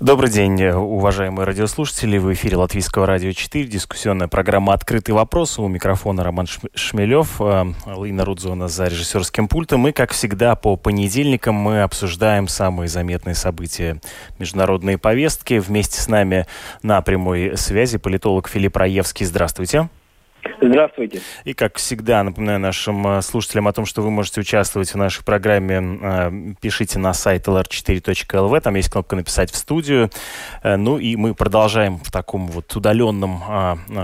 Добрый день, уважаемые радиослушатели. В эфире Латвийского радио 4, дискуссионная программа «Открытый вопрос». У микрофона Роман Шмелев, э, Лина Рудзона за режиссерским пультом. И, как всегда, по понедельникам мы обсуждаем самые заметные события международные повестки. Вместе с нами на прямой связи политолог Филипп Раевский. Здравствуйте. Здравствуйте. И, как всегда, напоминаю нашим э, слушателям о том, что вы можете участвовать в нашей программе. Э, пишите на сайт lr4.lv, там есть кнопка «Написать в студию». Э, ну и мы продолжаем в таком вот удаленном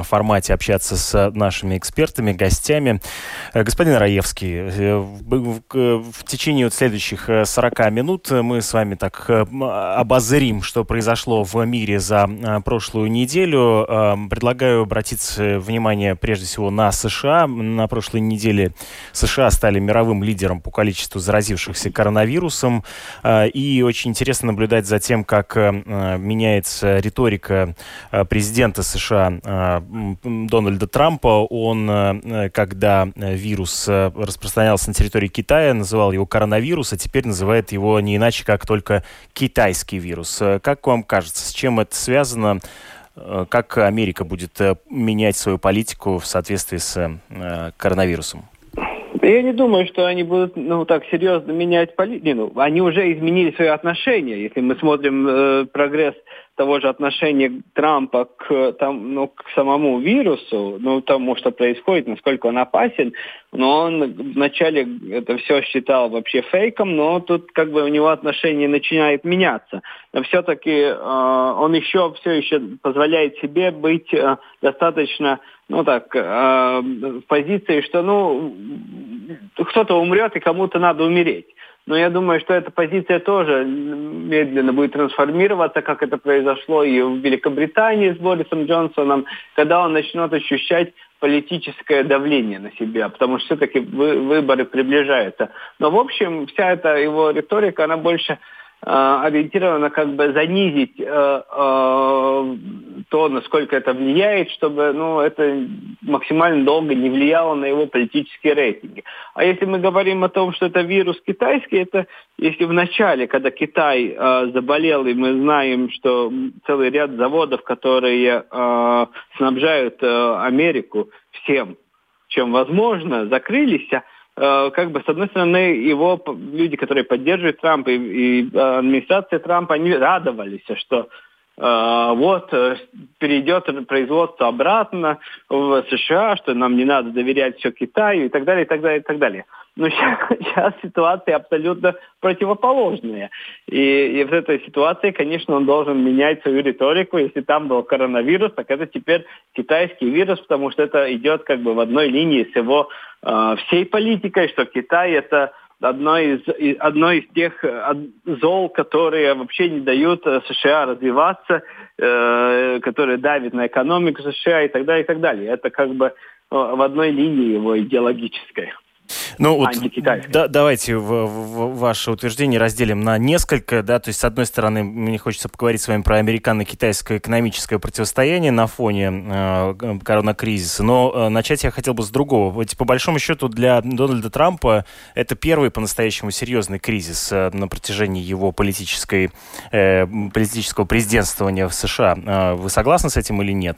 формате общаться с нашими экспертами, гостями. Господин Раевский, в течение вот следующих 40 минут мы с вами так обозрим, что произошло в мире за прошлую неделю. Предлагаю обратить внимание прежде всего на США. На прошлой неделе США стали мировым лидером по количеству заразившихся коронавирусом. А, и очень интересно наблюдать за тем, как э, меняется риторика э, президента США э, Дональда Трампа. Он, когда вирус распространялся на территории Китая, называл его коронавирус, а теперь называет его не иначе, как только китайский вирус. Как вам кажется, с чем это связано? Э, как Америка будет э, менять свою политику в соответствии с э, коронавирусом? Я не думаю, что они будут ну, так серьезно менять политику. Ну, они уже изменили свои отношения. Если мы смотрим э, прогресс того же отношения Трампа к, там, ну, к самому вирусу, ну, тому, что происходит, насколько он опасен, но он вначале это все считал вообще фейком, но тут как бы у него отношение начинает меняться. Но все-таки э, он еще все еще позволяет себе быть э, достаточно ну так, э, в позиции, что ну кто-то умрет и кому-то надо умереть. Но я думаю, что эта позиция тоже медленно будет трансформироваться, как это произошло и в Великобритании с Борисом Джонсоном, когда он начнет ощущать политическое давление на себя, потому что все-таки выборы приближаются. Но, в общем, вся эта его риторика, она больше ориентировано как бы занизить э, э, то, насколько это влияет, чтобы ну, это максимально долго не влияло на его политические рейтинги. А если мы говорим о том, что это вирус китайский, это если в начале, когда Китай э, заболел, и мы знаем, что целый ряд заводов, которые э, снабжают э, Америку всем, чем возможно, закрылись, Э, как бы, с одной стороны, его люди, которые поддерживают Трампа и, и э, администрация Трампа, они радовались, что э, вот перейдет производство обратно в США, что нам не надо доверять все Китаю и так далее, и так далее, и так далее. Но сейчас, сейчас ситуация абсолютно противоположная. И, и в этой ситуации, конечно, он должен менять свою риторику. Если там был коронавирус, так это теперь китайский вирус, потому что это идет как бы в одной линии с его э, всей политикой, что Китай это одно из, одно из тех э, зол, которые вообще не дают э, США развиваться, э, которые давят на экономику США и так далее, и так далее. Это как бы э, в одной линии его идеологической. Ну, вот, да, давайте в, в, ваше утверждение разделим на несколько, да, то есть, с одной стороны, мне хочется поговорить с вами про американо-китайское экономическое противостояние на фоне э, коронакризиса, но э, начать я хотел бы с другого. Ведь, по большому счету, для Дональда Трампа это первый по-настоящему серьезный кризис э, на протяжении его политической, э, политического президентствования в США. Э, вы согласны с этим или нет?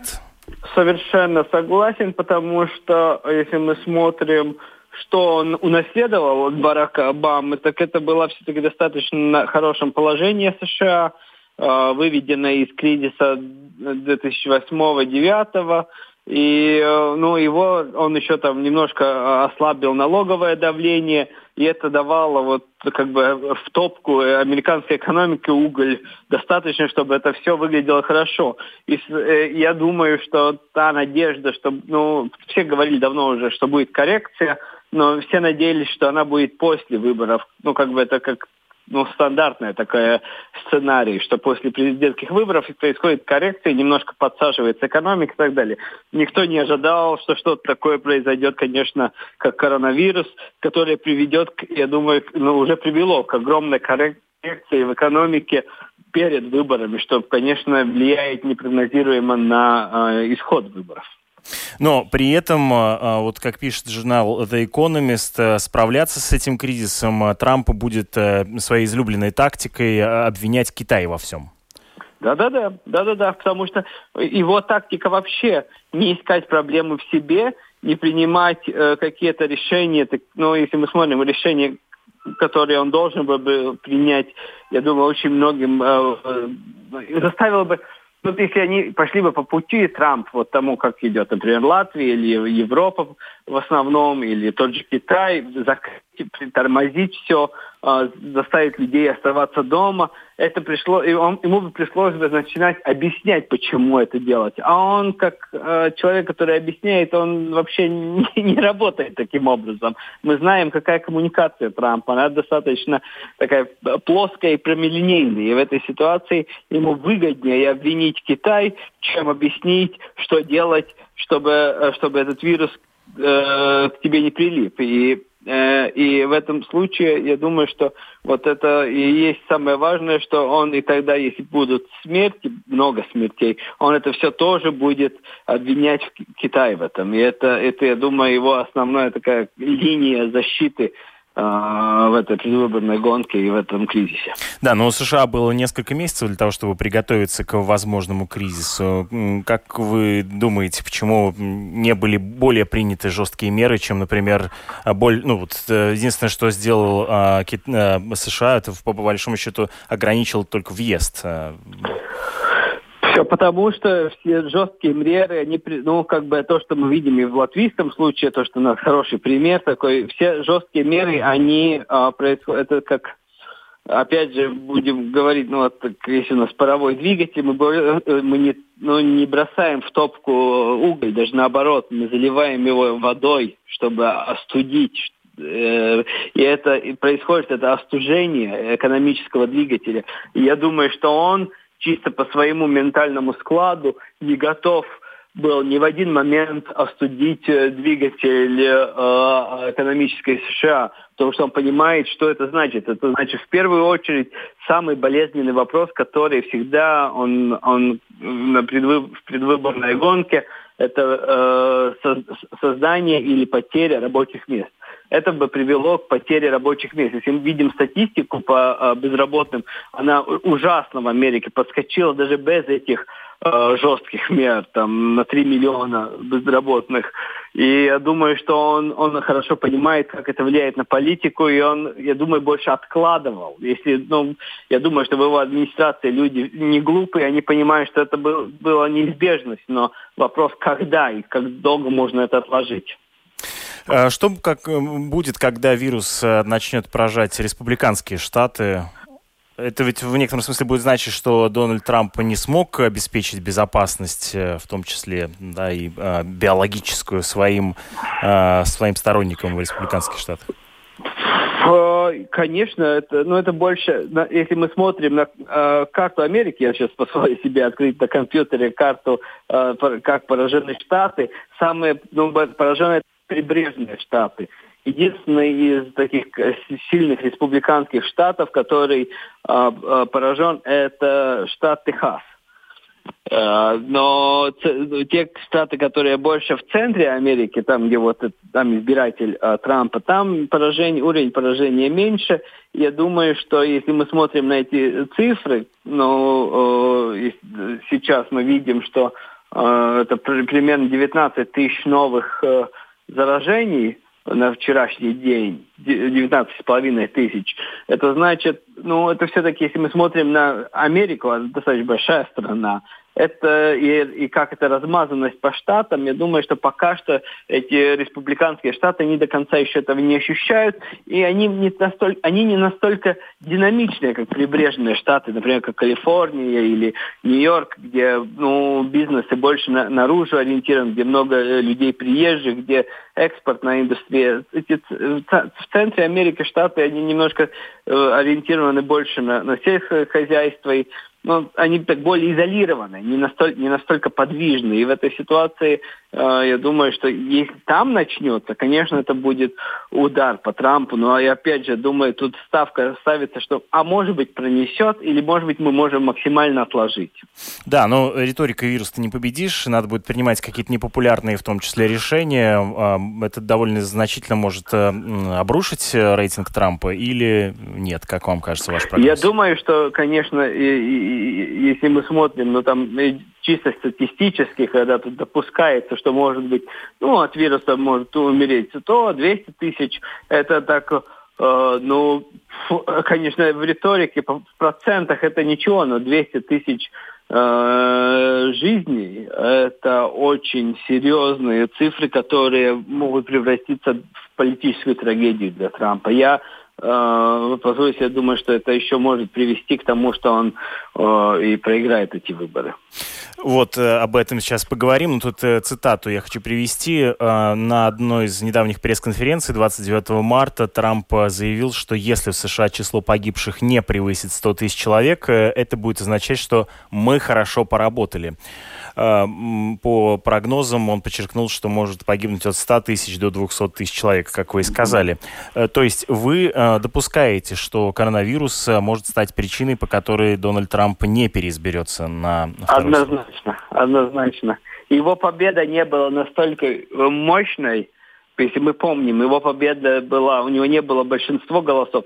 Совершенно согласен, потому что, если мы смотрим что он унаследовал от Барака Обамы, так это было все-таки достаточно хорошем положении США, э, выведено из кризиса 2008-2009, и э, ну, его, он еще там немножко ослабил налоговое давление, и это давало вот как бы в топку американской экономики уголь достаточно, чтобы это все выглядело хорошо. И э, я думаю, что та надежда, что, ну, все говорили давно уже, что будет коррекция, но все надеялись, что она будет после выборов. Ну, как бы это как ну, стандартная такая сценарий, что после президентских выборов происходит коррекция, немножко подсаживается экономика и так далее. Никто не ожидал, что что-то такое произойдет, конечно, как коронавирус, который приведет, я думаю, ну, уже привело к огромной коррекции в экономике перед выборами, что, конечно, влияет непрогнозируемо на э, исход выборов. Но при этом, а, а, вот как пишет журнал The Economist, э, справляться с этим кризисом э, Трамп будет э, своей излюбленной тактикой обвинять Китай во всем. Да-да-да, да-да-да, потому что его тактика вообще не искать проблемы в себе, не принимать э, какие-то решения, так, ну, если мы смотрим решения, которые он должен был бы принять, я думаю, очень многим э, э, заставило бы вот если они пошли бы по пути Трамп, вот тому, как идет, например, Латвия или Европа в основном, или тот же Китай, закрыть, притормозить все, а, заставить людей оставаться дома, это пришло, и он, ему пришлось бы начинать объяснять, почему это делать. А он, как э, человек, который объясняет, он вообще не, не работает таким образом. Мы знаем, какая коммуникация Трампа. Она достаточно такая плоская и прямолинейная. И в этой ситуации ему выгоднее обвинить Китай, чем объяснить, что делать, чтобы, чтобы этот вирус э, к тебе не прилип. И и в этом случае я думаю, что вот это и есть самое важное, что он и тогда, если будут смерти, много смертей, он это все тоже будет обвинять в Китае в этом. И это, это я думаю, его основная такая линия защиты в этой предвыборной гонке и в этом кризисе. Да, но у США было несколько месяцев для того, чтобы приготовиться к возможному кризису. Как вы думаете, почему не были более приняты жесткие меры, чем, например, боль... ну, вот, э, единственное, что сделал США, это по большому счету ограничил только въезд все потому, что все жесткие меры, они, ну, как бы то, что мы видим и в латвийском случае, то, что у нас хороший пример такой, все жесткие меры, они а, происходят, это как опять же, будем говорить, ну, вот, если у нас паровой двигатель, мы, мы не, ну, не бросаем в топку уголь, даже наоборот, мы заливаем его водой, чтобы остудить, э, и это и происходит это остужение экономического двигателя. И я думаю, что он чисто по своему ментальному складу не готов был ни в один момент остудить э, двигатель э, экономической США, потому что он понимает, что это значит. Это значит, в первую очередь, самый болезненный вопрос, который всегда он, он на предвы, в предвыборной гонке, это э, создание или потеря рабочих мест это бы привело к потере рабочих мест. Если мы видим статистику по э, безработным, она ужасно в Америке подскочила даже без этих э, жестких мер, там на 3 миллиона безработных. И я думаю, что он, он хорошо понимает, как это влияет на политику, и он, я думаю, больше откладывал. Если, ну, я думаю, что в его администрации люди не глупые, они понимают, что это был, была неизбежность, но вопрос, когда и как долго можно это отложить. А что как э, будет, когда вирус э, начнет поражать республиканские штаты? Это ведь в некотором смысле будет значить, что Дональд Трамп не смог обеспечить безопасность, э, в том числе да, и э, биологическую, своим, э, своим сторонникам в республиканских штатах. Конечно, это, но ну, это больше, если мы смотрим на э, карту Америки, я сейчас позволю себе открыть на компьютере карту, э, как поражены Штаты, самые ну, пораженные прибрежные штаты. Единственный из таких э, сильных республиканских штатов, который э, поражен, это штат Техас. Э, но те штаты, которые больше в центре Америки, там, где вот там избиратель э, Трампа, там поражение, уровень поражения меньше. Я думаю, что если мы смотрим на эти цифры, ну, сейчас мы видим, что э, это примерно 19 тысяч новых э, заражений на вчерашний день 19,5 тысяч. Это значит, ну, это все-таки, если мы смотрим на Америку, она достаточно большая страна, это и, и как это размазанность по штатам, я думаю, что пока что эти республиканские штаты не до конца еще этого не ощущают, и они не настолько, они не настолько динамичные, как прибрежные штаты, например, как Калифорния или Нью-Йорк, где ну, бизнесы больше на, наружу ориентированы, где много э, людей приезжих, где экспортная индустрия. Эти, в центре Америки штаты, они немножко э, ориентированы больше на, на сельское хозяйство, и ну, они более изолированы, не настолько, не настолько подвижны. И в этой ситуации я думаю, что если там начнется, конечно, это будет удар по Трампу. Но я опять же думаю, тут ставка ставится, что а может быть пронесет, или может быть мы можем максимально отложить. Да, но риторика вируса ты не победишь. Надо будет принимать какие-то непопулярные, в том числе, решения. А, это довольно значительно может э, обрушить рейтинг Трампа или нет, как вам кажется, ваш прогноз? Я думаю, что, конечно, и, и если мы смотрим, ну там э, чисто статистически, когда тут допускается, что может быть, ну, от вируса может умереть, то 200 тысяч, это так, э, ну, конечно, в риторике, в процентах это ничего, но 200 тысяч э, жизней, это очень серьезные цифры, которые могут превратиться в политическую трагедию для Трампа. Я э, позвольте, я думаю, что это еще может привести к тому, что он э, и проиграет эти выборы. Вот э, об этом сейчас поговорим. Ну, тут э, цитату я хочу привести. Э, на одной из недавних пресс-конференций 29 марта Трамп заявил, что если в США число погибших не превысит 100 тысяч человек, это будет означать, что мы хорошо поработали. По прогнозам он подчеркнул, что может погибнуть от 100 тысяч до 200 тысяч человек, как вы и сказали. То есть вы допускаете, что коронавирус может стать причиной, по которой Дональд Трамп не переизберется на Однозначно, однозначно. Его победа не была настолько мощной, если мы помним, его победа была, у него не было большинства голосов,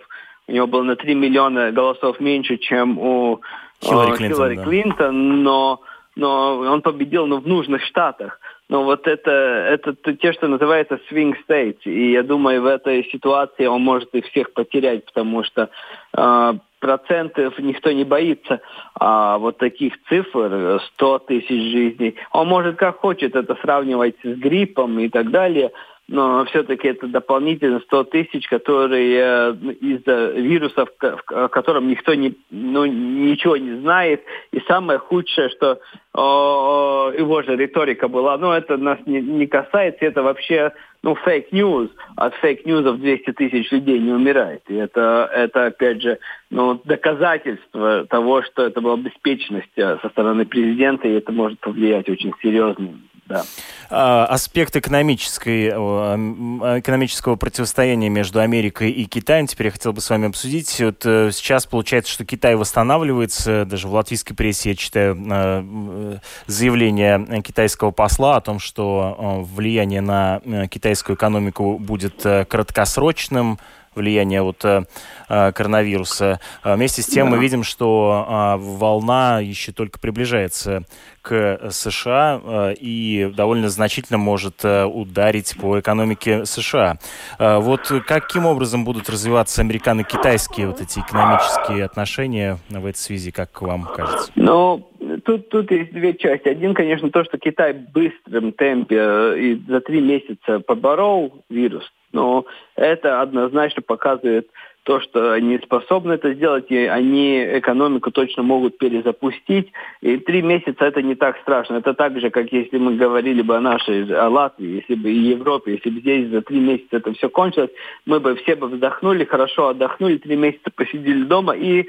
у него было на 3 миллиона голосов меньше, чем у Хиллари Клинтон, Хиллари да. Клинтон но, но он победил ну, в нужных штатах. Но вот это, это те, что называется swing states. И я думаю, в этой ситуации он может их всех потерять, потому что э, процентов никто не боится а вот таких цифр, 100 тысяч жизней. Он может как хочет это сравнивать с гриппом и так далее, но все-таки это дополнительно 100 тысяч, которые э, из-за вирусов, о котором никто не, ну, ничего не знает. И самое худшее, что о, его же риторика была, ну это нас не, не касается, это вообще ну, fake news. От fake news ов 200 тысяч людей не умирает. И это, это опять же, ну, доказательство того, что это была беспечность э, со стороны президента, и это может повлиять очень серьезно да. А, аспект экономической, экономического противостояния между Америкой и Китаем теперь я хотел бы с вами обсудить. Вот э, сейчас получается, что Китай восстанавливается. Даже в латвийской прессе я читаю э, заявление китайского посла о том, что э, влияние на китайскую экономику будет краткосрочным, влияния вот э, э, коронавируса. А вместе с тем да. мы видим, что э, волна еще только приближается к США э, и довольно значительно может э, ударить по экономике США. Э, вот каким образом будут развиваться американо-китайские вот эти экономические отношения в этой связи, как вам кажется? Ну, тут, тут есть две части. Один, конечно, то, что Китай в быстром темпе и за три месяца поборол вирус, но это однозначно показывает то, что они способны это сделать, и они экономику точно могут перезапустить. И три месяца это не так страшно. Это так же, как если мы говорили бы о нашей, о Латвии, если бы и Европе, если бы здесь за три месяца это все кончилось, мы бы все бы вздохнули, хорошо отдохнули, три месяца посидели дома и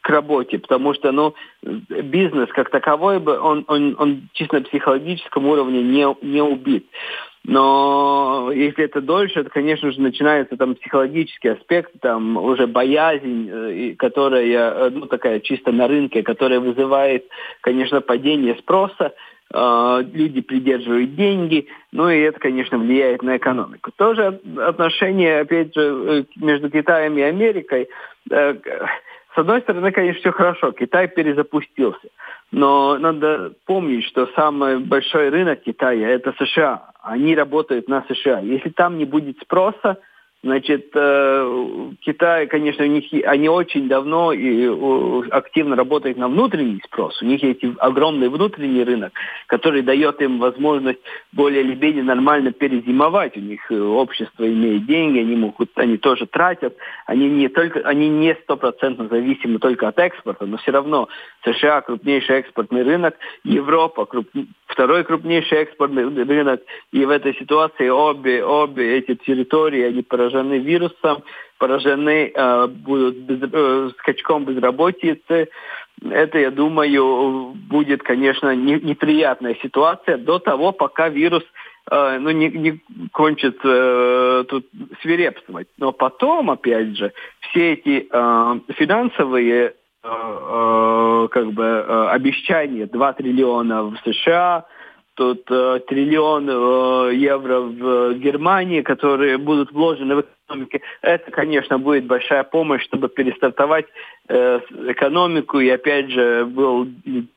к работе, потому что, ну, бизнес как таковой бы, он, он, он чисто на психологическом уровне не, не убит. Но если это дольше, то, конечно же, начинается там психологический аспект, там уже боязнь, э, которая, э, ну, такая чисто на рынке, которая вызывает, конечно, падение спроса, э, люди придерживают деньги, ну и это, конечно, влияет на экономику. Тоже отношения, опять же, между Китаем и Америкой, с одной стороны, конечно, все хорошо, Китай перезапустился. Но надо помнить, что самый большой рынок Китая – это США. Они работают на США. Если там не будет спроса, Значит, э, Китай, конечно, у них они очень давно и активно работают на внутренний спрос. У них есть огромный внутренний рынок, который дает им возможность более или менее нормально перезимовать. У них э, общество имеет деньги, они могут, они тоже тратят. Они не только, они не стопроцентно зависимы только от экспорта, но все равно США крупнейший экспортный рынок, Европа круп, второй крупнейший экспортный рынок, и в этой ситуации обе обе эти территории они поражены вирусом, поражены э, будут без, э, скачком безработицы. Это, я думаю, будет, конечно, не, неприятная ситуация до того, пока вирус э, ну, не, не кончит э, тут свирепствовать. Но потом, опять же, все эти э, финансовые э, э, как бы э, обещания 2 триллиона в США – тут э, триллион э, евро в Германии, которые будут вложены в экономику. Это, конечно, будет большая помощь, чтобы перестартовать э, экономику, и опять же был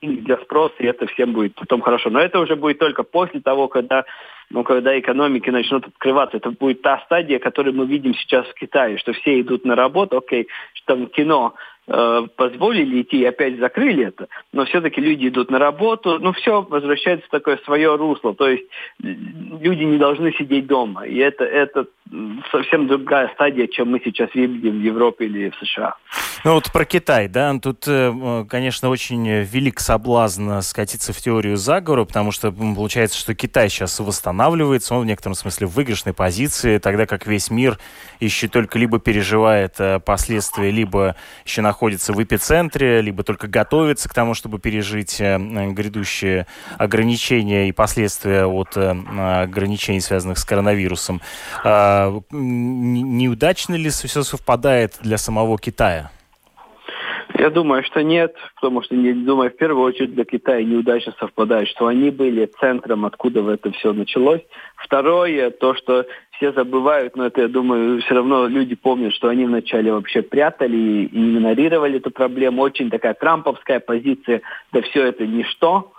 для спроса, и это всем будет потом хорошо. Но это уже будет только после того, когда ну, когда экономики начнут открываться. Это будет та стадия, которую мы видим сейчас в Китае, что все идут на работу, окей, что там кино Э, позволили идти и опять закрыли это, но все-таки люди идут на работу, ну все возвращается в такое свое русло, то есть люди не должны сидеть дома, и это, это совсем другая стадия, чем мы сейчас видим в Европе или в США. Ну вот про Китай, да, тут, э, конечно, очень велик соблазн скатиться в теорию заговора, потому что получается, что Китай сейчас восстанавливается, он в некотором смысле в выигрышной позиции, тогда как весь мир еще только либо переживает э, последствия, либо еще на находится в эпицентре, либо только готовится к тому, чтобы пережить э, грядущие ограничения и последствия от э, ограничений, связанных с коронавирусом. А, неудачно ли все совпадает для самого Китая? Я думаю, что нет, потому что, не думаю, в первую очередь для Китая неудача совпадает, что они были центром, откуда это все началось. Второе, то, что все забывают, но это, я думаю, все равно люди помнят, что они вначале вообще прятали и игнорировали эту проблему. Очень такая трамповская позиция, да все это ничто.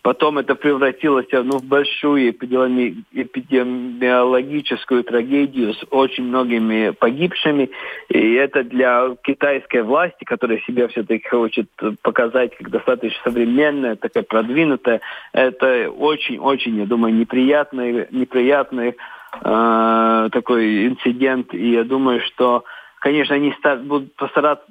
Потом это превратилось ну, в большую эпидеми... эпидемиологическую трагедию с очень многими погибшими. И это для китайской власти, которая себя все-таки хочет показать как достаточно современная, такая продвинутая, это очень-очень, я думаю, неприятный, неприятный э, такой инцидент. И я думаю, что конечно, они будут постараться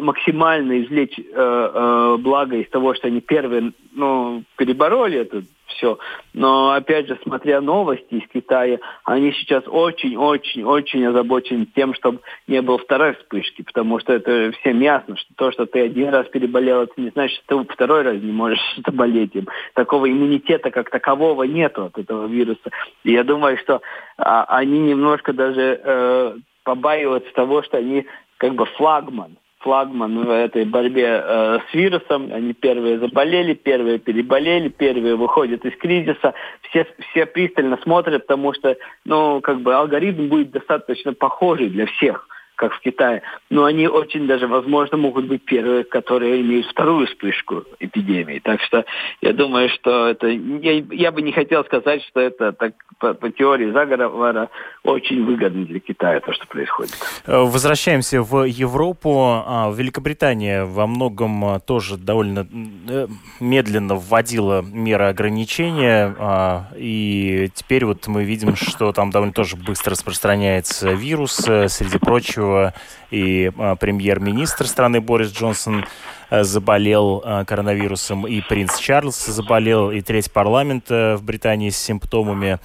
максимально извлечь э, э, благо из того, что они первые ну, перебороли это все. Но, опять же, смотря новости из Китая, они сейчас очень-очень-очень озабочены тем, чтобы не было второй вспышки, потому что это всем ясно, что то, что ты один раз переболел, это не значит, что ты второй раз не можешь заболеть им. Такого иммунитета как такового нету от этого вируса. И я думаю, что а, они немножко даже э, побаиваются того, что они как бы флагман флагман в этой борьбе э, с вирусом. Они первые заболели, первые переболели, первые выходят из кризиса. Все, все пристально смотрят, потому что ну, как бы алгоритм будет достаточно похожий для всех как в Китае. Но они очень даже, возможно, могут быть первые, которые имеют вторую вспышку эпидемии. Так что я думаю, что это... Я, я бы не хотел сказать, что это так, по, по теории заговора очень выгодно для Китая, то, что происходит. Э, возвращаемся в Европу. А, Великобритания во многом а, тоже довольно э, медленно вводила меры ограничения. А, и теперь вот мы видим, что там довольно тоже быстро распространяется вирус. Э, среди прочего, Зеленского и а, премьер-министр страны Борис Джонсон а, заболел а, коронавирусом, и принц Чарльз заболел, и треть парламента в Британии с симптомами.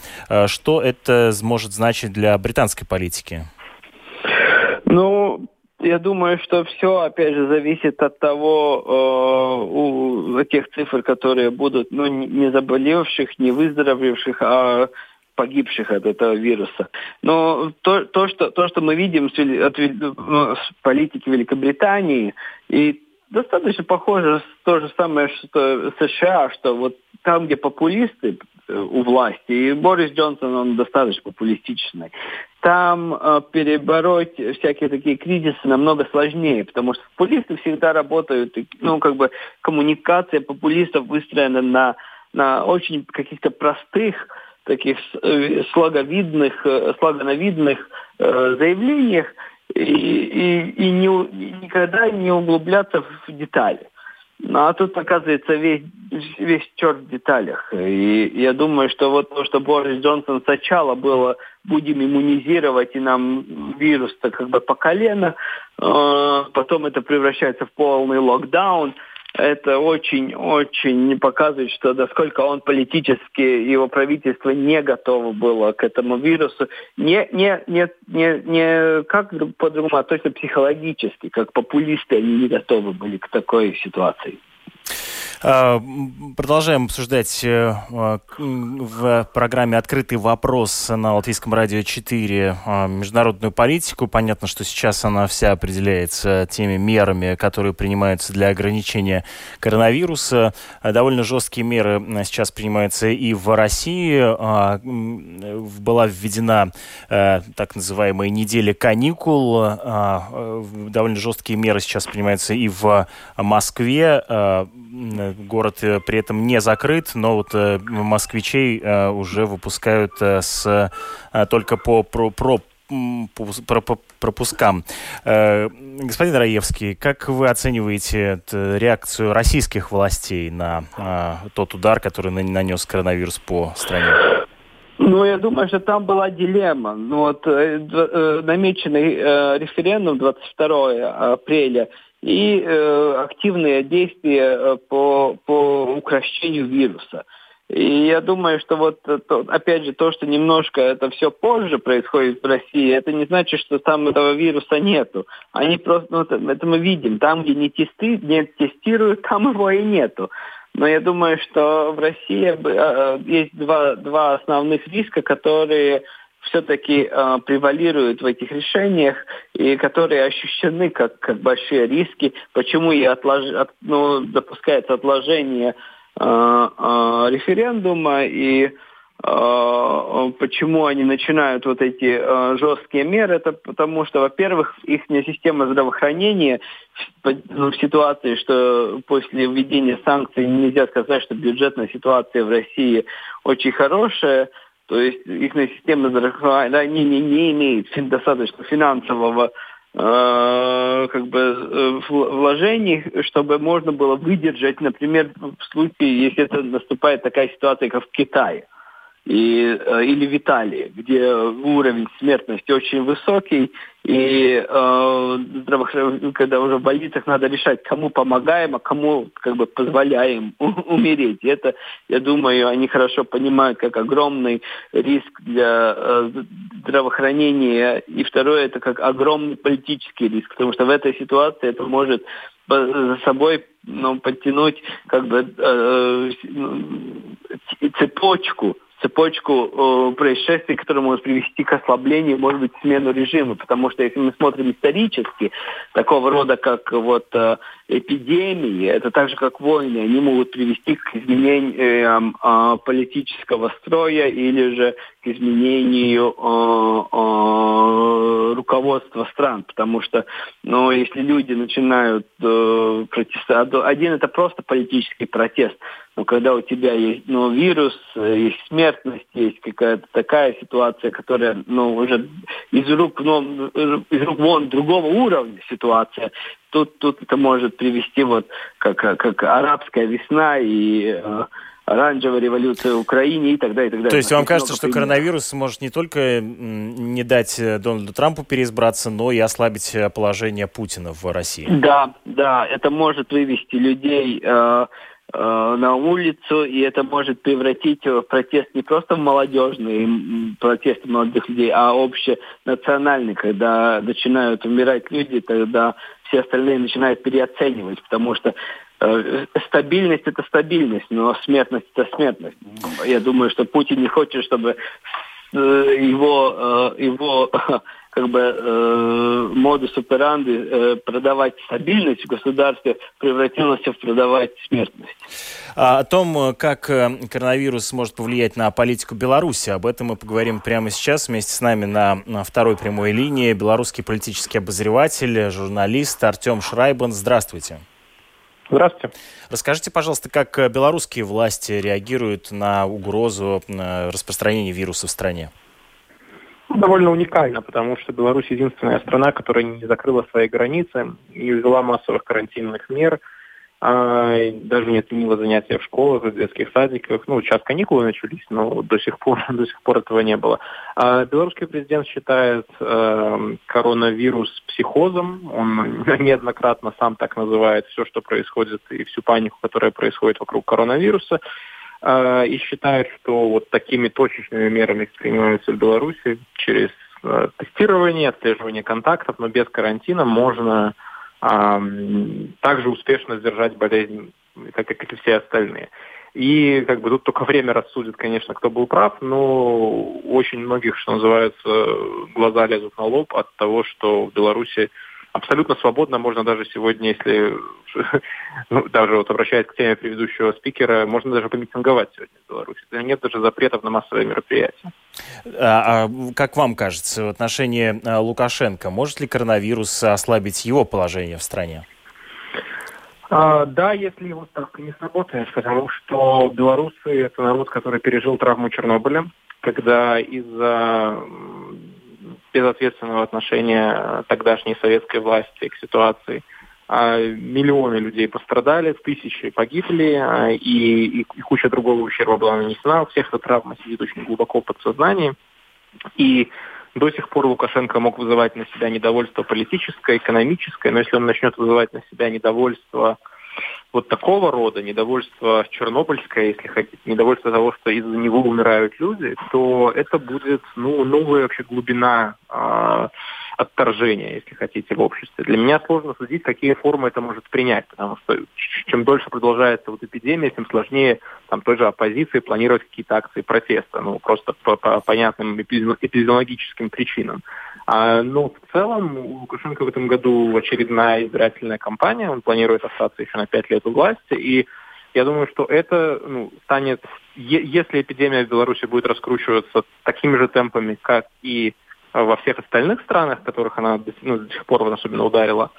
Что это может значить для британской политики? Ну, я думаю, что все, опять же, зависит от того, э, у тех цифр, которые будут, ну, не заболевших, не выздоровевших, а погибших от этого вируса. Но то, то, что, то что мы видим с, от, ну, с политики Великобритании, и достаточно похоже то же самое, что США, что вот там, где популисты э, у власти, и Борис Джонсон, он достаточно популистичный, там э, перебороть всякие такие кризисы намного сложнее, потому что популисты всегда работают, ну, как бы коммуникация популистов выстроена на, на очень каких-то простых таких э, слоговидных, э, слогановидных э, заявлениях и, и, и, не, никогда не углубляться в детали. Ну, а тут, оказывается, весь, весь черт в деталях. И я думаю, что вот то, что Борис Джонсон сначала было, будем иммунизировать, и нам вирус-то как бы по колено, э, потом это превращается в полный локдаун – это очень-очень показывает, что насколько он политически, его правительство не готово было к этому вирусу. Не, не, не, не, не как по-другому, а точно психологически, как популисты, они не готовы были к такой ситуации. А, продолжаем обсуждать э, в программе «Открытый вопрос» на Латвийском радио 4 а, международную политику. Понятно, что сейчас она вся определяется теми мерами, которые принимаются для ограничения коронавируса. Довольно жесткие меры сейчас принимаются и в России. А, была введена э, так называемая неделя каникул. Довольно жесткие меры сейчас принимаются и в Москве город э, при этом не закрыт, но вот э, москвичей э, уже выпускают с только по про, про пропускам. Господин Раевский, как вы оцениваете реакцию российских властей на тот удар, который нанес коронавирус по стране? Ну, я думаю, что там была дилемма. Ну, вот намеченный референдум 22 апреля – и э, активные действия э, по, по укрощению вируса. И я думаю, что вот, э, то, опять же, то, что немножко это все позже происходит в России, это не значит, что там этого вируса нету. Они просто, ну, это мы видим, там, где не, тесты, не тестируют, там его и нету. Но я думаю, что в России э, есть два, два основных риска, которые все-таки э, превалируют в этих решениях и которые ощущены как, как большие риски, почему и отлож, от, ну, допускается отложение э, э, референдума и почему они начинают вот эти жесткие меры, это потому что, во-первых, их система здравоохранения ну, в ситуации, что после введения санкций нельзя сказать, что бюджетная ситуация в России очень хорошая, то есть их система здравоохранения не, не имеет достаточно финансового э, как бы э, вложений, чтобы можно было выдержать, например, в случае, если это наступает такая ситуация, как в Китае и, э, или в Италии, где уровень смертности очень высокий, и э, когда уже в больницах надо решать, кому помогаем, а кому как бы позволяем умереть. И это, я думаю, они хорошо понимают, как огромный риск для э, здравоохранения. И второе, это как огромный политический риск, потому что в этой ситуации это может за собой ну, подтянуть как бы э, э цепочку цепочку э, происшествий, которые могут привести к ослаблению, может быть, смену режима. Потому что если мы смотрим исторически, такого рода, как вот э, эпидемии, это так же, как войны, они могут привести к изменению э, политического строя или же к изменению э, э, руководства стран. Потому что, ну, если люди начинают э, протестовать, один это просто политический протест, но когда у тебя есть ну, вирус, есть смертность, есть какая-то такая ситуация, которая ну, уже из рук, ну, из рук вон другого уровня ситуация, тут, тут это может привести вот как, как арабская весна и э, оранжевая революция в Украине и так далее. И так далее. То есть вам кажется, что коронавирус может не только не дать э, Дональду Трампу переизбраться, но и ослабить э, положение Путина в России? Да, да, это может вывести людей э, Э, на улицу, и это может превратить в протест не просто в молодежный протест молодых людей, а общенациональный, когда начинают умирать люди, тогда все остальные начинают переоценивать, потому что э, стабильность это стабильность, но смертность это смертность. Я думаю, что Путин не хочет, чтобы э, его, э, его как бы э, модус операнди э, продавать стабильность в государстве превратилась в продавать смертность. А о том, как э, коронавирус может повлиять на политику Беларуси, об этом мы поговорим прямо сейчас. Вместе с нами на, на второй прямой линии белорусский политический обозреватель, журналист Артем Шрайбан. Здравствуйте. Здравствуйте. Расскажите, пожалуйста, как белорусские власти реагируют на угрозу распространения вируса в стране? довольно уникально, потому что Беларусь единственная страна, которая не закрыла свои границы, не ввела массовых карантинных мер, даже не отменила занятия в школах, в детских садиках. Ну, сейчас каникулы начались, но до сих пор, до сих пор этого не было. А белорусский президент считает э, коронавирус психозом. Он неоднократно сам так называет все, что происходит, и всю панику, которая происходит вокруг коронавируса. Э, и считает, что вот такими точечными мерами принимаются в Беларуси через э, тестирование, отслеживание контактов, но без карантина можно также успешно сдержать болезнь, как, как и все остальные. И как бы тут только время рассудит, конечно, кто был прав, но очень многих, что называется, глаза лезут на лоб от того, что в Беларуси абсолютно свободно, можно даже сегодня, если, ну, даже вот обращаясь к теме предыдущего спикера, можно даже помитинговать сегодня в Беларуси. Нет даже запретов на массовые мероприятия. А, а как вам кажется, в отношении а, Лукашенко, может ли коронавирус ослабить его положение в стране? А, да, если его ставка не сработает, потому что белорусы – это народ, который пережил травму Чернобыля, когда из-за безответственного отношения тогдашней советской власти к ситуации. А, миллионы людей пострадали, тысячи погибли, а, и, и, и куча другого ущерба была нанесена. У всех эта травма сидит очень глубоко в подсознании. И до сих пор Лукашенко мог вызывать на себя недовольство политическое, экономическое, но если он начнет вызывать на себя недовольство вот такого рода недовольство чернобыльское, если хотите, недовольство того, что из-за него умирают люди, то это будет ну, новая вообще глубина э, отторжения, если хотите, в обществе. Для меня сложно судить, какие формы это может принять, потому что чем дольше продолжается вот эпидемия, тем сложнее там той же оппозиции планировать какие-то акции протеста, ну просто по, по понятным эпидемиологическим причинам. А, ну, в целом, у Лукашенко в этом году очередная избирательная кампания, он планирует остаться еще на пять лет у власти, и я думаю, что это ну, станет, если эпидемия в Беларуси будет раскручиваться такими же темпами, как и во всех остальных странах, которых она ну, до сих пор особенно ударила,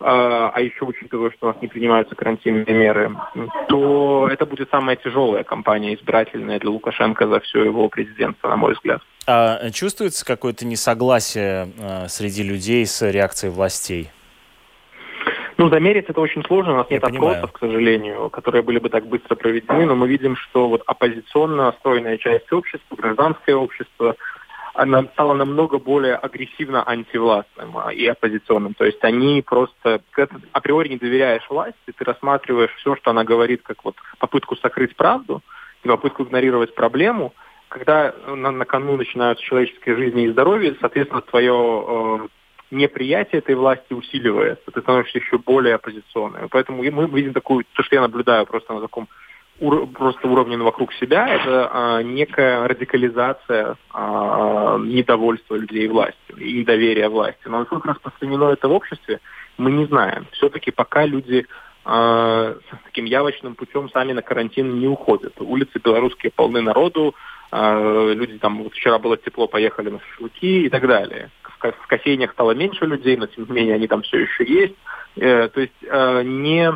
а, а еще учитывая, что у нас не принимаются карантинные меры, то это будет самая тяжелая кампания избирательная для Лукашенко за все его президентство, на мой взгляд. А чувствуется какое-то несогласие а, среди людей с реакцией властей? Ну, замерить это очень сложно, у нас Я нет понимаю. опросов, к сожалению, которые были бы так быстро проведены, но мы видим, что вот оппозиционно настроенная часть общества, гражданское общество, она стала намного более агрессивно антивластным а, и оппозиционным. То есть они просто априори не доверяешь власти, ты рассматриваешь все, что она говорит, как вот попытку сокрыть правду, и попытку игнорировать проблему. Когда на, на кону начинаются человеческие жизни и здоровье, соответственно, твое э, неприятие этой власти усиливается, ты становишься еще более оппозиционным. Поэтому мы видим такую, то, что я наблюдаю просто на таком ур, просто уровне вокруг себя, это а, некая радикализация а, недовольства людей властью и недоверия власти. Но насколько распространено это в обществе, мы не знаем. Все-таки пока люди а, с таким явочным путем сами на карантин не уходят. Улицы белорусские полны народу, а, люди там, вот вчера было тепло, поехали на шашлыки и так далее. В, в кофейнях стало меньше людей, но тем не менее они там все еще есть. Э, то есть э, не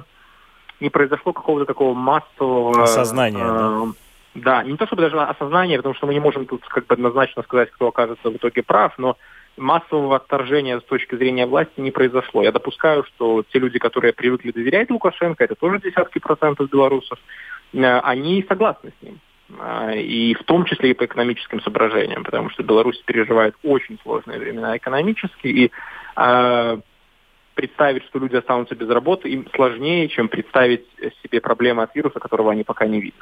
не произошло какого-то такого массового... Осознания, э, да? Да, не то чтобы даже осознание, потому что мы не можем тут как бы однозначно сказать, кто окажется в итоге прав, но массового отторжения с точки зрения власти не произошло. Я допускаю, что те люди, которые привыкли доверять Лукашенко, это тоже десятки процентов белорусов, э, они согласны с ним. Э, и в том числе и по экономическим соображениям, потому что Беларусь переживает очень сложные времена экономически, и э, представить, что люди останутся без работы, им сложнее, чем представить себе проблемы от вируса, которого они пока не видят.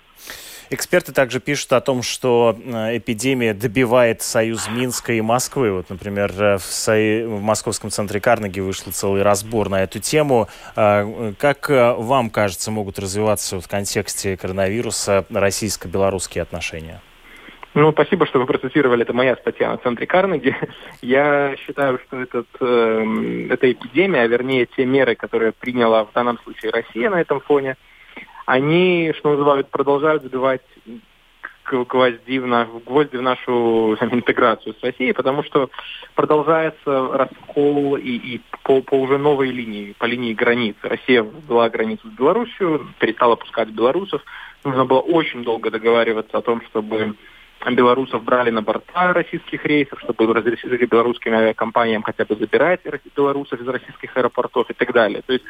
Эксперты также пишут о том, что э, эпидемия добивает союз Минска и Москвы. Вот, например, э, в, со... в Московском центре Карнеги вышел целый разбор на эту тему. А, как э, вам кажется, могут развиваться в контексте коронавируса российско-белорусские отношения? Ну, спасибо, что вы процитировали. Это моя статья на центре Карнеги. Я считаю, что этот, э, эта эпидемия, а вернее те меры, которые приняла в данном случае Россия на этом фоне, они, что называют, продолжают забивать гвозди в, на, гвозди в нашу там, интеграцию с Россией, потому что продолжается раскол и, и по, по уже новой линии, по линии границы. Россия ввела границу с Беларусью, перестала пускать белорусов. Нужно было очень долго договариваться о том, чтобы белорусов брали на борта российских рейсов, чтобы разрешили белорусским авиакомпаниям хотя бы забирать белорусов из российских аэропортов и так далее. То есть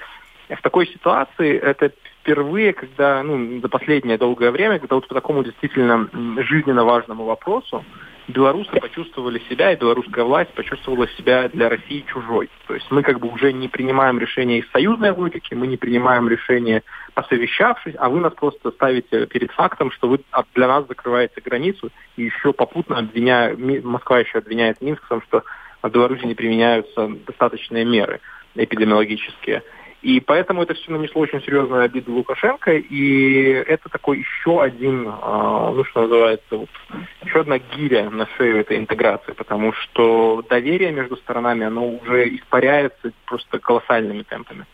в такой ситуации это впервые, когда, ну, за последнее долгое время, когда вот по такому действительно жизненно важному вопросу белорусы почувствовали себя, и белорусская власть почувствовала себя для России чужой. То есть мы как бы уже не принимаем решения из союзной логики, мы не принимаем решения посовещавшись, а вы нас просто ставите перед фактом, что вы для нас закрываете границу, и еще попутно обвиняя, Москва еще обвиняет Минск в том, что в Беларуси не применяются достаточные меры эпидемиологические. И поэтому это все нанесло очень серьезную обиду Лукашенко, и это такой еще один, а, ну что называется, вот, еще одна гиря на шею этой интеграции, потому что доверие между сторонами, оно уже испаряется просто колоссальными темпами.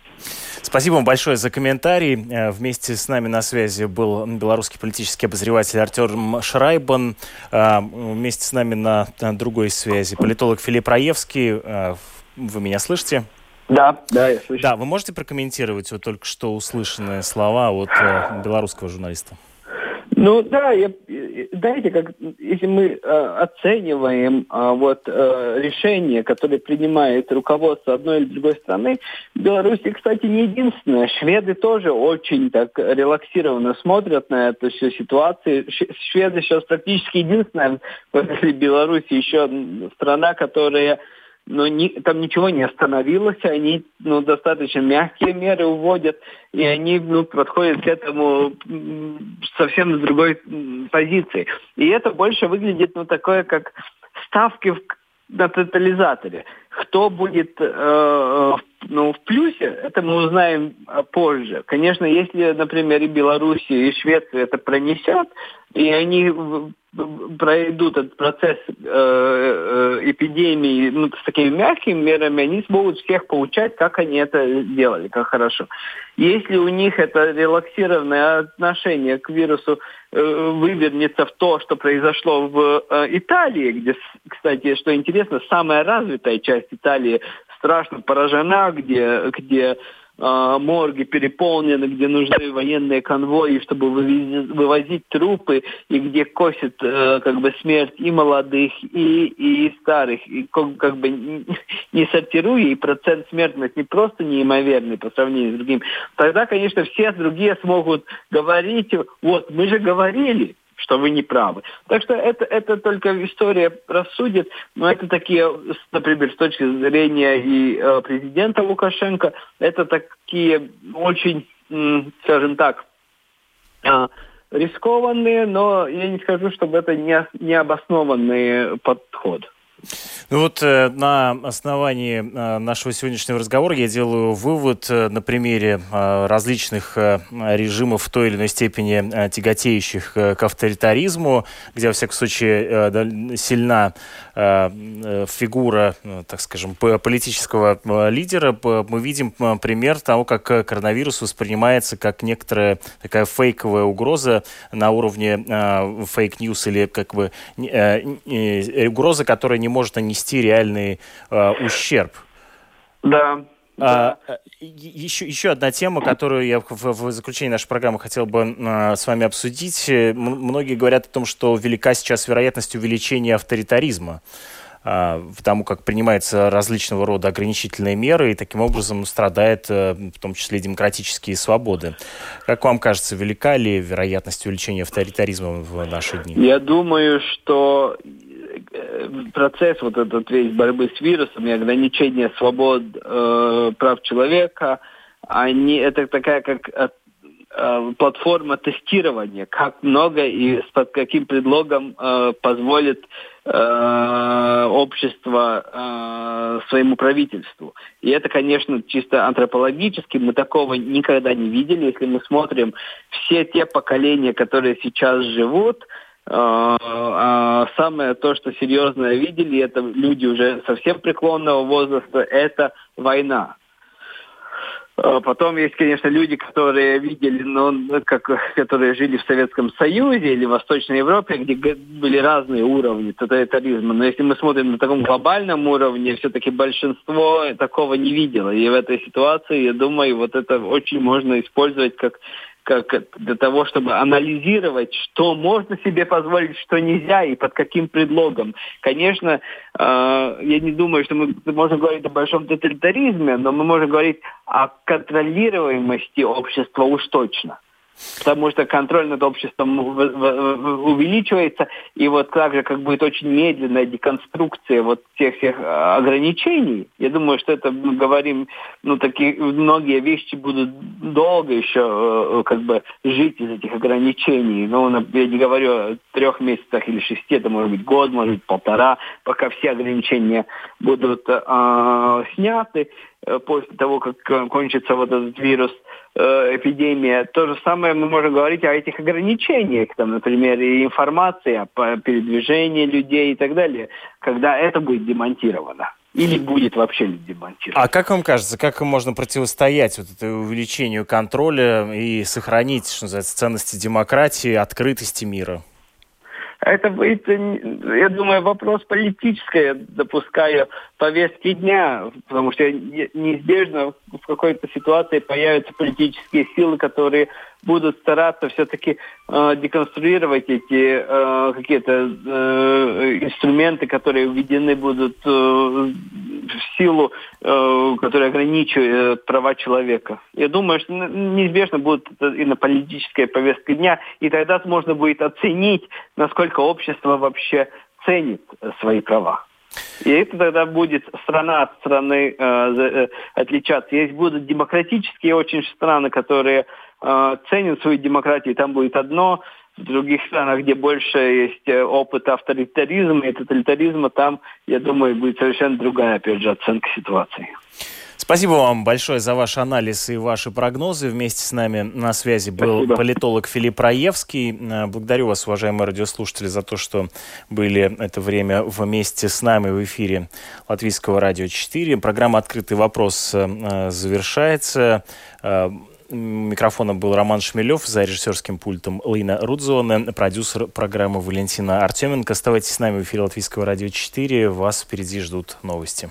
Спасибо вам большое за комментарий. Э, вместе с нами на связи был белорусский политический обозреватель Артем Шрайбан. Э, вместе с нами на другой связи политолог Филипп Раевский. Э, вы меня слышите? Да, да, я слышу. Да, вы можете прокомментировать вот только что услышанные слова от э, белорусского журналиста? Ну да, я, знаете, как если мы э, оцениваем э, вот э, решения, которые принимает руководство одной или другой страны, Беларусь, кстати, не единственная. Шведы тоже очень так релаксированно смотрят на эту всю ситуацию. Шведы сейчас практически единственная после Беларуси еще страна, которая но ни, там ничего не остановилось, они ну, достаточно мягкие меры уводят, и они ну, подходят к этому совсем с другой позиции. И это больше выглядит ну, такое, как ставки в, на тотализаторе. Кто будет э, э ну, в плюсе, это мы узнаем э, позже. Конечно, если, например, и Белоруссия, и Швеция это пронесет, и они пройдут этот процесс э, э, эпидемии ну, с такими мягкими мерами, они смогут всех получать, как они это делали, как хорошо. Если у них это релаксированное отношение к вирусу э, вывернется в то, что произошло в э, Италии, где, кстати, что интересно, самая развитая часть Италии страшно поражена, где, где морги переполнены, где нужны военные конвои, чтобы вывозить, вывозить трупы, и где косит э, как бы смерть и молодых, и, и старых, и как бы не сортируя, и процент смертности не просто неимоверный по сравнению с другим, тогда, конечно, все другие смогут говорить, вот, мы же говорили, что вы не правы. Так что это, это только история рассудит, но это такие, например, с точки зрения и э, президента Лукашенко, это такие очень, скажем так, э, рискованные, но я не скажу, чтобы это не, необоснованный подход. Ну вот э, на основании э, нашего сегодняшнего разговора я делаю вывод э, на примере различных режимов в той или иной степени тяготеющих к авторитаризму, где, во всяком случае, сильна фигура, так скажем, политического лидера. Мы видим пример того, как коронавирус воспринимается как некоторая такая фейковая угроза на уровне fake news или как бы угроза, которая не может нанести реальный э, ущерб. Да. А, еще, еще одна тема, которую я в, в заключении нашей программы хотел бы а, с вами обсудить. Многие говорят о том, что велика сейчас вероятность увеличения авторитаризма потому как принимаются различного рода ограничительные меры, и таким образом страдает э, в том числе демократические свободы. Как вам кажется, велика ли вероятность увеличения авторитаризма в наши дни? Я думаю, что Э, процесс вот этот весь борьбы с вирусом и ограничение свобод э, прав человека, они это такая как э, э, платформа тестирования, как много и под каким предлогом э, позволит э, общество э, своему правительству. И это, конечно, чисто антропологически, мы такого никогда не видели. Если мы смотрим все те поколения, которые сейчас живут, а, а самое то, что серьезное видели, это люди уже совсем преклонного возраста, это война. А потом есть, конечно, люди, которые видели, но как, которые жили в Советском Союзе или в Восточной Европе, где были разные уровни тоталитаризма. Но если мы смотрим на таком глобальном уровне, все-таки большинство такого не видело. И в этой ситуации, я думаю, вот это очень можно использовать как как для того, чтобы анализировать, что можно себе позволить, что нельзя и под каким предлогом. Конечно, э, я не думаю, что мы можем говорить о большом тоталитаризме, но мы можем говорить о контролируемости общества уж точно потому что контроль над обществом увеличивается, и вот так же, как будет очень медленная деконструкция вот тех всех а, ограничений, я думаю, что это мы говорим, ну, такие многие вещи будут долго еще э, как бы жить из этих ограничений. Ну, я не говорю о трех месяцах или шести, это может быть год, может быть полтора, пока все ограничения будут э, сняты э, после того, как кончится вот этот вирус. Э, эпидемия. То же самое мы можем говорить о этих ограничениях, там, например, и информация по передвижению людей и так далее, когда это будет демонтировано. Или будет вообще демонтировано. А как вам кажется, как можно противостоять вот этому увеличению контроля и сохранить, что называется, ценности демократии, открытости мира? Это, это, я думаю, вопрос политический, допускаю повестки дня, потому что неизбежно в какой-то ситуации появятся политические силы, которые будут стараться все-таки э, деконструировать эти э, какие-то э, инструменты, которые введены будут э, в силу, э, которые ограничивают права человека. Я думаю, что неизбежно будет и на политической повестке дня, и тогда можно будет оценить, насколько общество вообще ценит свои права. И это тогда будет страна от страны э, э, отличаться. Есть будут демократические очень страны, которые э, ценят свою демократию, там будет одно, в других странах, где больше есть э, опыт авторитаризма и тоталитаризма, там, я думаю, будет совершенно другая, опять же, оценка ситуации. Спасибо вам большое за ваш анализ и ваши прогнозы. Вместе с нами на связи был Спасибо. политолог Филипп Раевский. Э, благодарю вас, уважаемые радиослушатели, за то, что были это время вместе с нами в эфире Латвийского радио 4. Программа «Открытый вопрос» э, завершается. Микрофоном был Роман Шмелев, за режиссерским пультом Лина Рудзона, продюсер программы Валентина Артеменко. Оставайтесь с нами в эфире Латвийского радио 4. Вас впереди ждут новости.